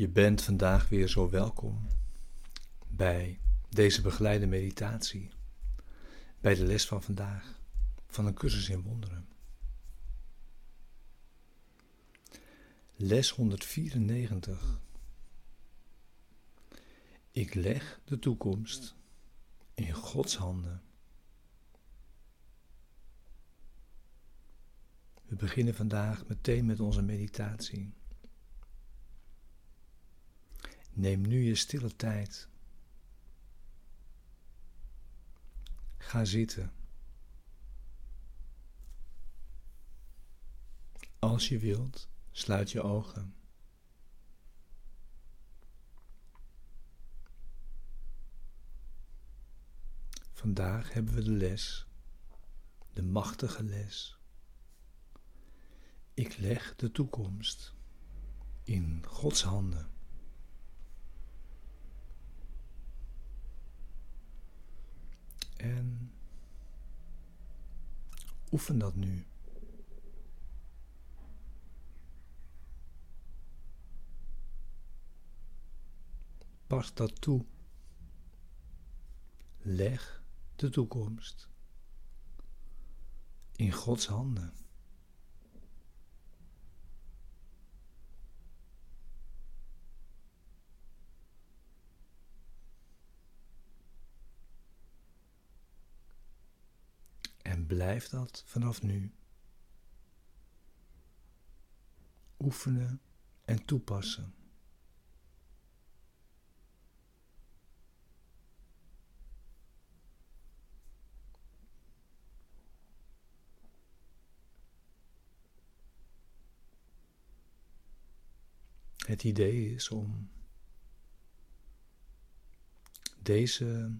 Je bent vandaag weer zo welkom bij deze begeleide meditatie, bij de les van vandaag van een cursus in wonderen. Les 194. Ik leg de toekomst in Gods handen. We beginnen vandaag meteen met onze meditatie. Neem nu je stille tijd. Ga zitten. Als je wilt, sluit je ogen. Vandaag hebben we de les, de machtige les. Ik leg de toekomst in Gods handen. En oefen dat nu. Pas dat toe. Leg de toekomst in Gods handen. Blijf dat vanaf nu oefenen en toepassen. Het idee is om deze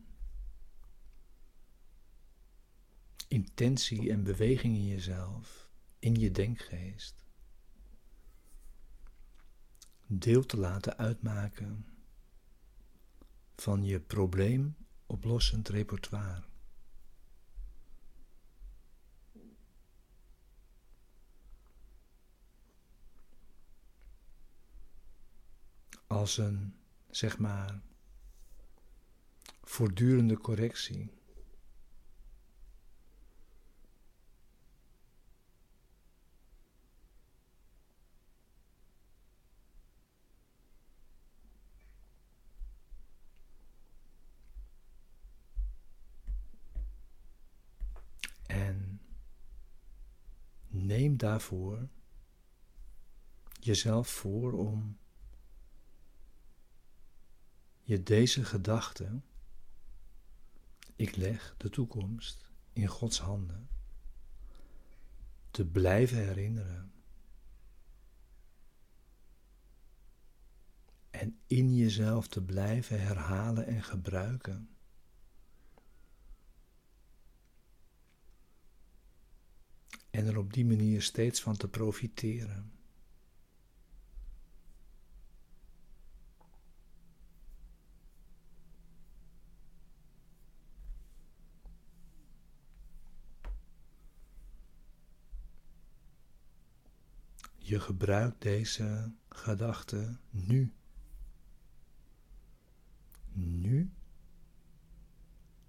intentie en beweging in jezelf, in je denkgeest, deel te laten uitmaken van je probleemoplossend repertoire. Als een, zeg maar, voortdurende correctie. Neem daarvoor jezelf voor om je deze gedachte, ik leg de toekomst in Gods handen, te blijven herinneren. En in jezelf te blijven herhalen en gebruiken. En er op die manier steeds van te profiteren. Je gebruikt deze gedachte nu. Nu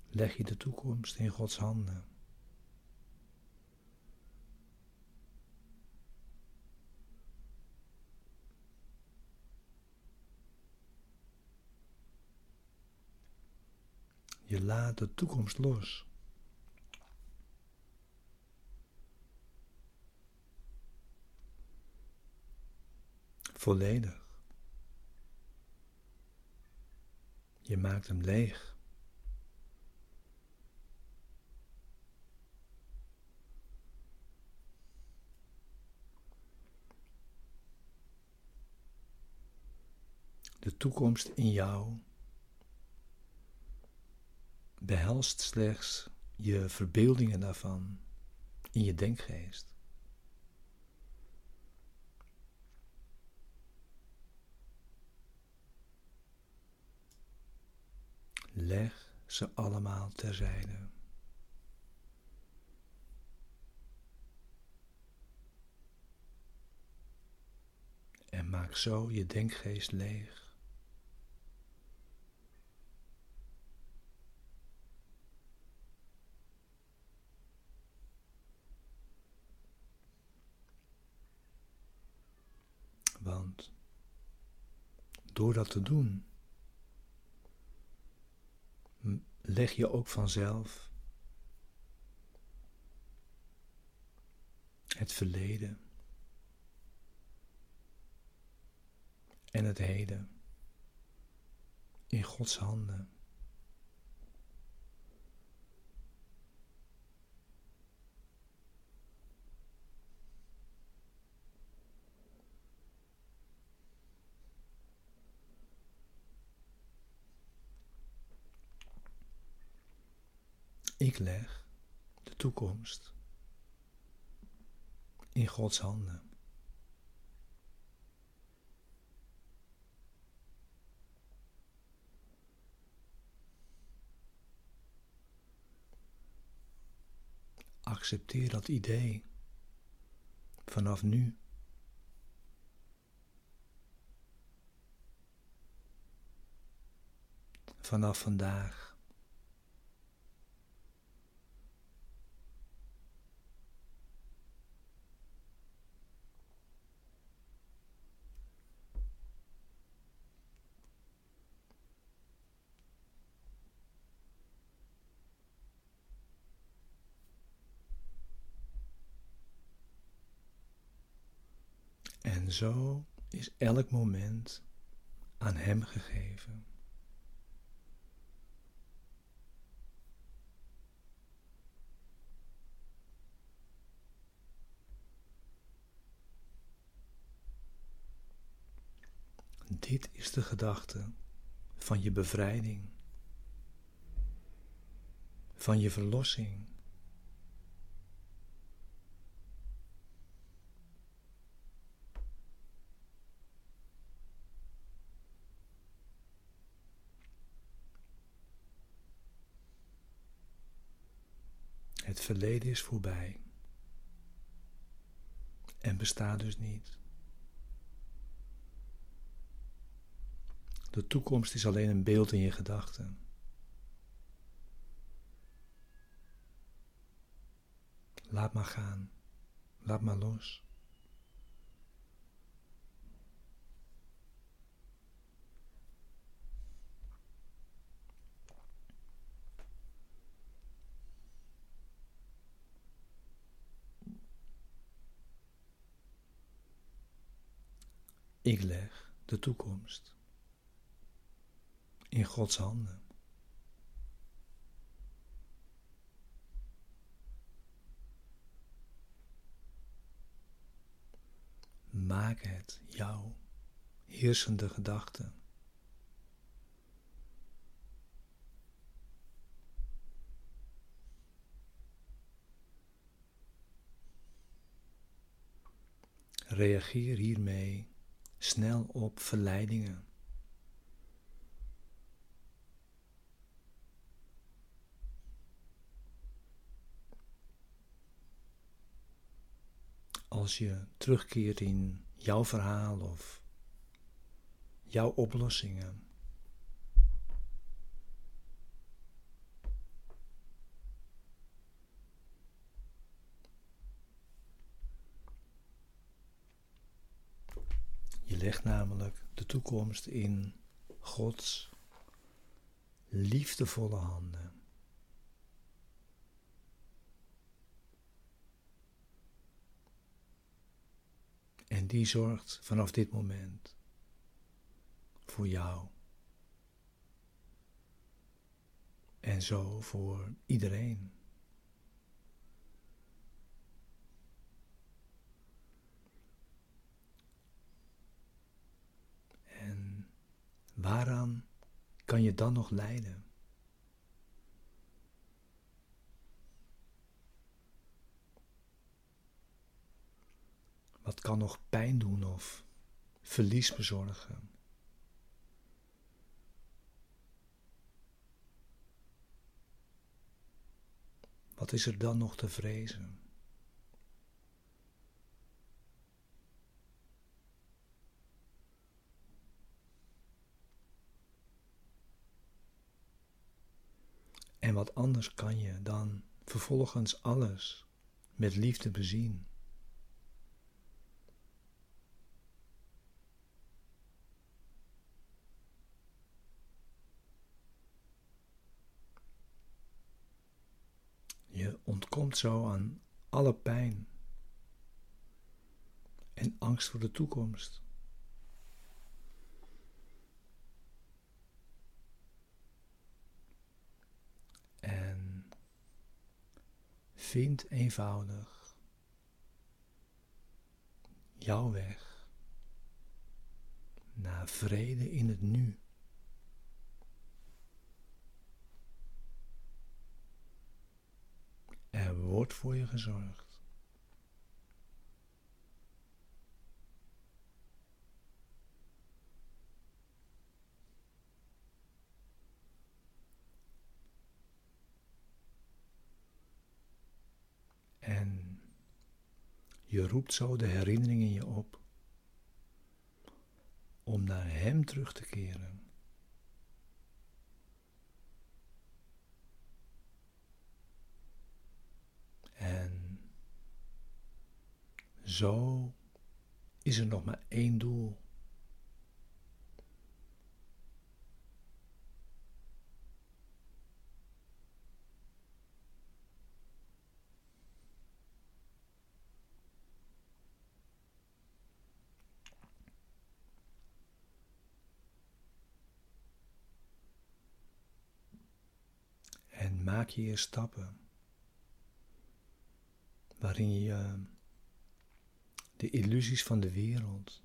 leg je de toekomst in Gods handen. Je laat de toekomst los. Volledig. Je maakt hem leeg. De toekomst in jou behelst slechts je verbeeldingen daarvan in je denkgeest. Leg ze allemaal terzijde. En maak zo je denkgeest leeg. Want door dat te doen, leg je ook vanzelf het verleden en het heden in Gods handen. Ik leg de toekomst in Gods handen. Accepteer dat idee vanaf nu. Vanaf vandaag. Zo is elk moment aan Hem gegeven. Dit is de gedachte van je bevrijding, van je verlossing. Het verleden is voorbij en bestaat dus niet. De toekomst is alleen een beeld in je gedachten. Laat maar gaan, laat maar los. Ik leg de toekomst in Gods handen. Maak het jouw heersende gedachte. Reageer hiermee snel op verleidingen. Als je terugkeert in jouw verhaal of jouw oplossingen. Legt namelijk de toekomst in Gods liefdevolle handen. En die zorgt vanaf dit moment voor jou. En zo voor iedereen. Waaraan kan je dan nog lijden? Wat kan nog pijn doen of verlies bezorgen? Wat is er dan nog te vrezen? Anders kan je dan vervolgens alles met liefde bezien. Je ontkomt zo aan alle pijn en angst voor de toekomst. Vind eenvoudig jouw weg naar vrede in het nu. Er wordt voor je gezorgd. Je roept zo de herinnering in je op om naar Hem terug te keren. En zo is er nog maar één doel. Maak je je stappen waarin je de illusies van de wereld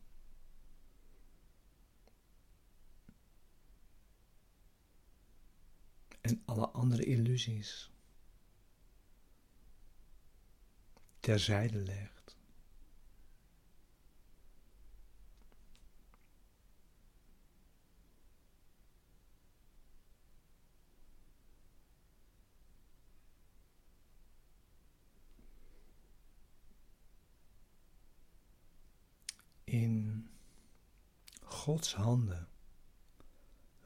en alle andere illusies terzijde legt. In Gods handen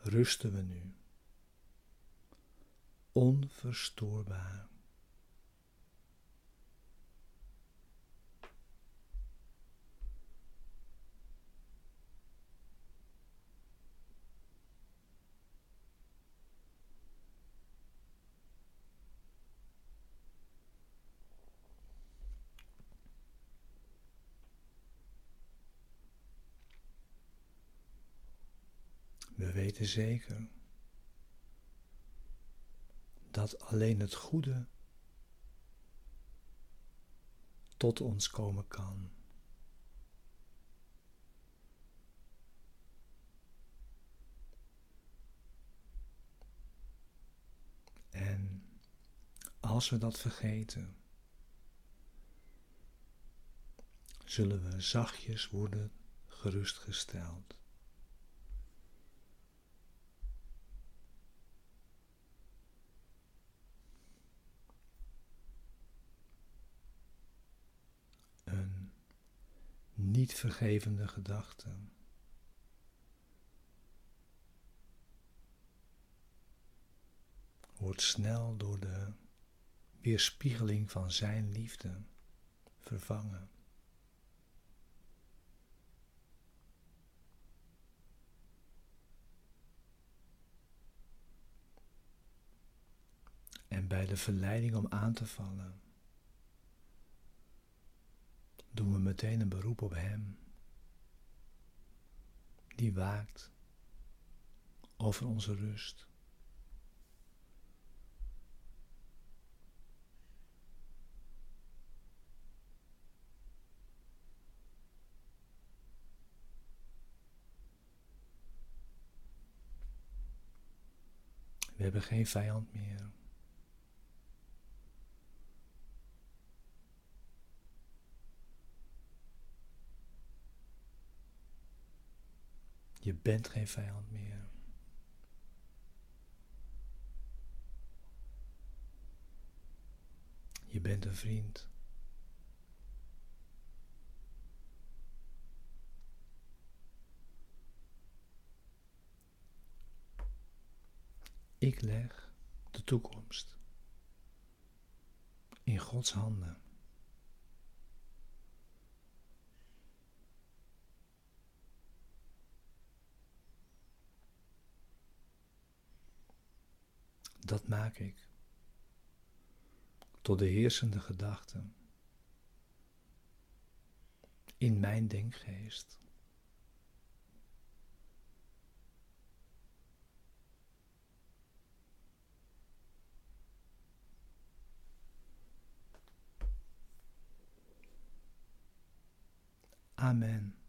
rusten we nu, onverstoorbaar. We weten zeker dat alleen het goede tot ons komen kan. En als we dat vergeten, zullen we zachtjes worden gerustgesteld. Een niet vergevende gedachte. Wordt snel door de weerspiegeling van Zijn liefde vervangen. En bij de verleiding om aan te vallen, doen we meteen een beroep op Hem, die waakt over onze rust. We hebben geen vijand meer. Je bent geen vijand meer. Je bent een vriend. Ik leg de toekomst in Gods handen. Dat maak ik tot de heersende gedachte in mijn denkgeest. Amen.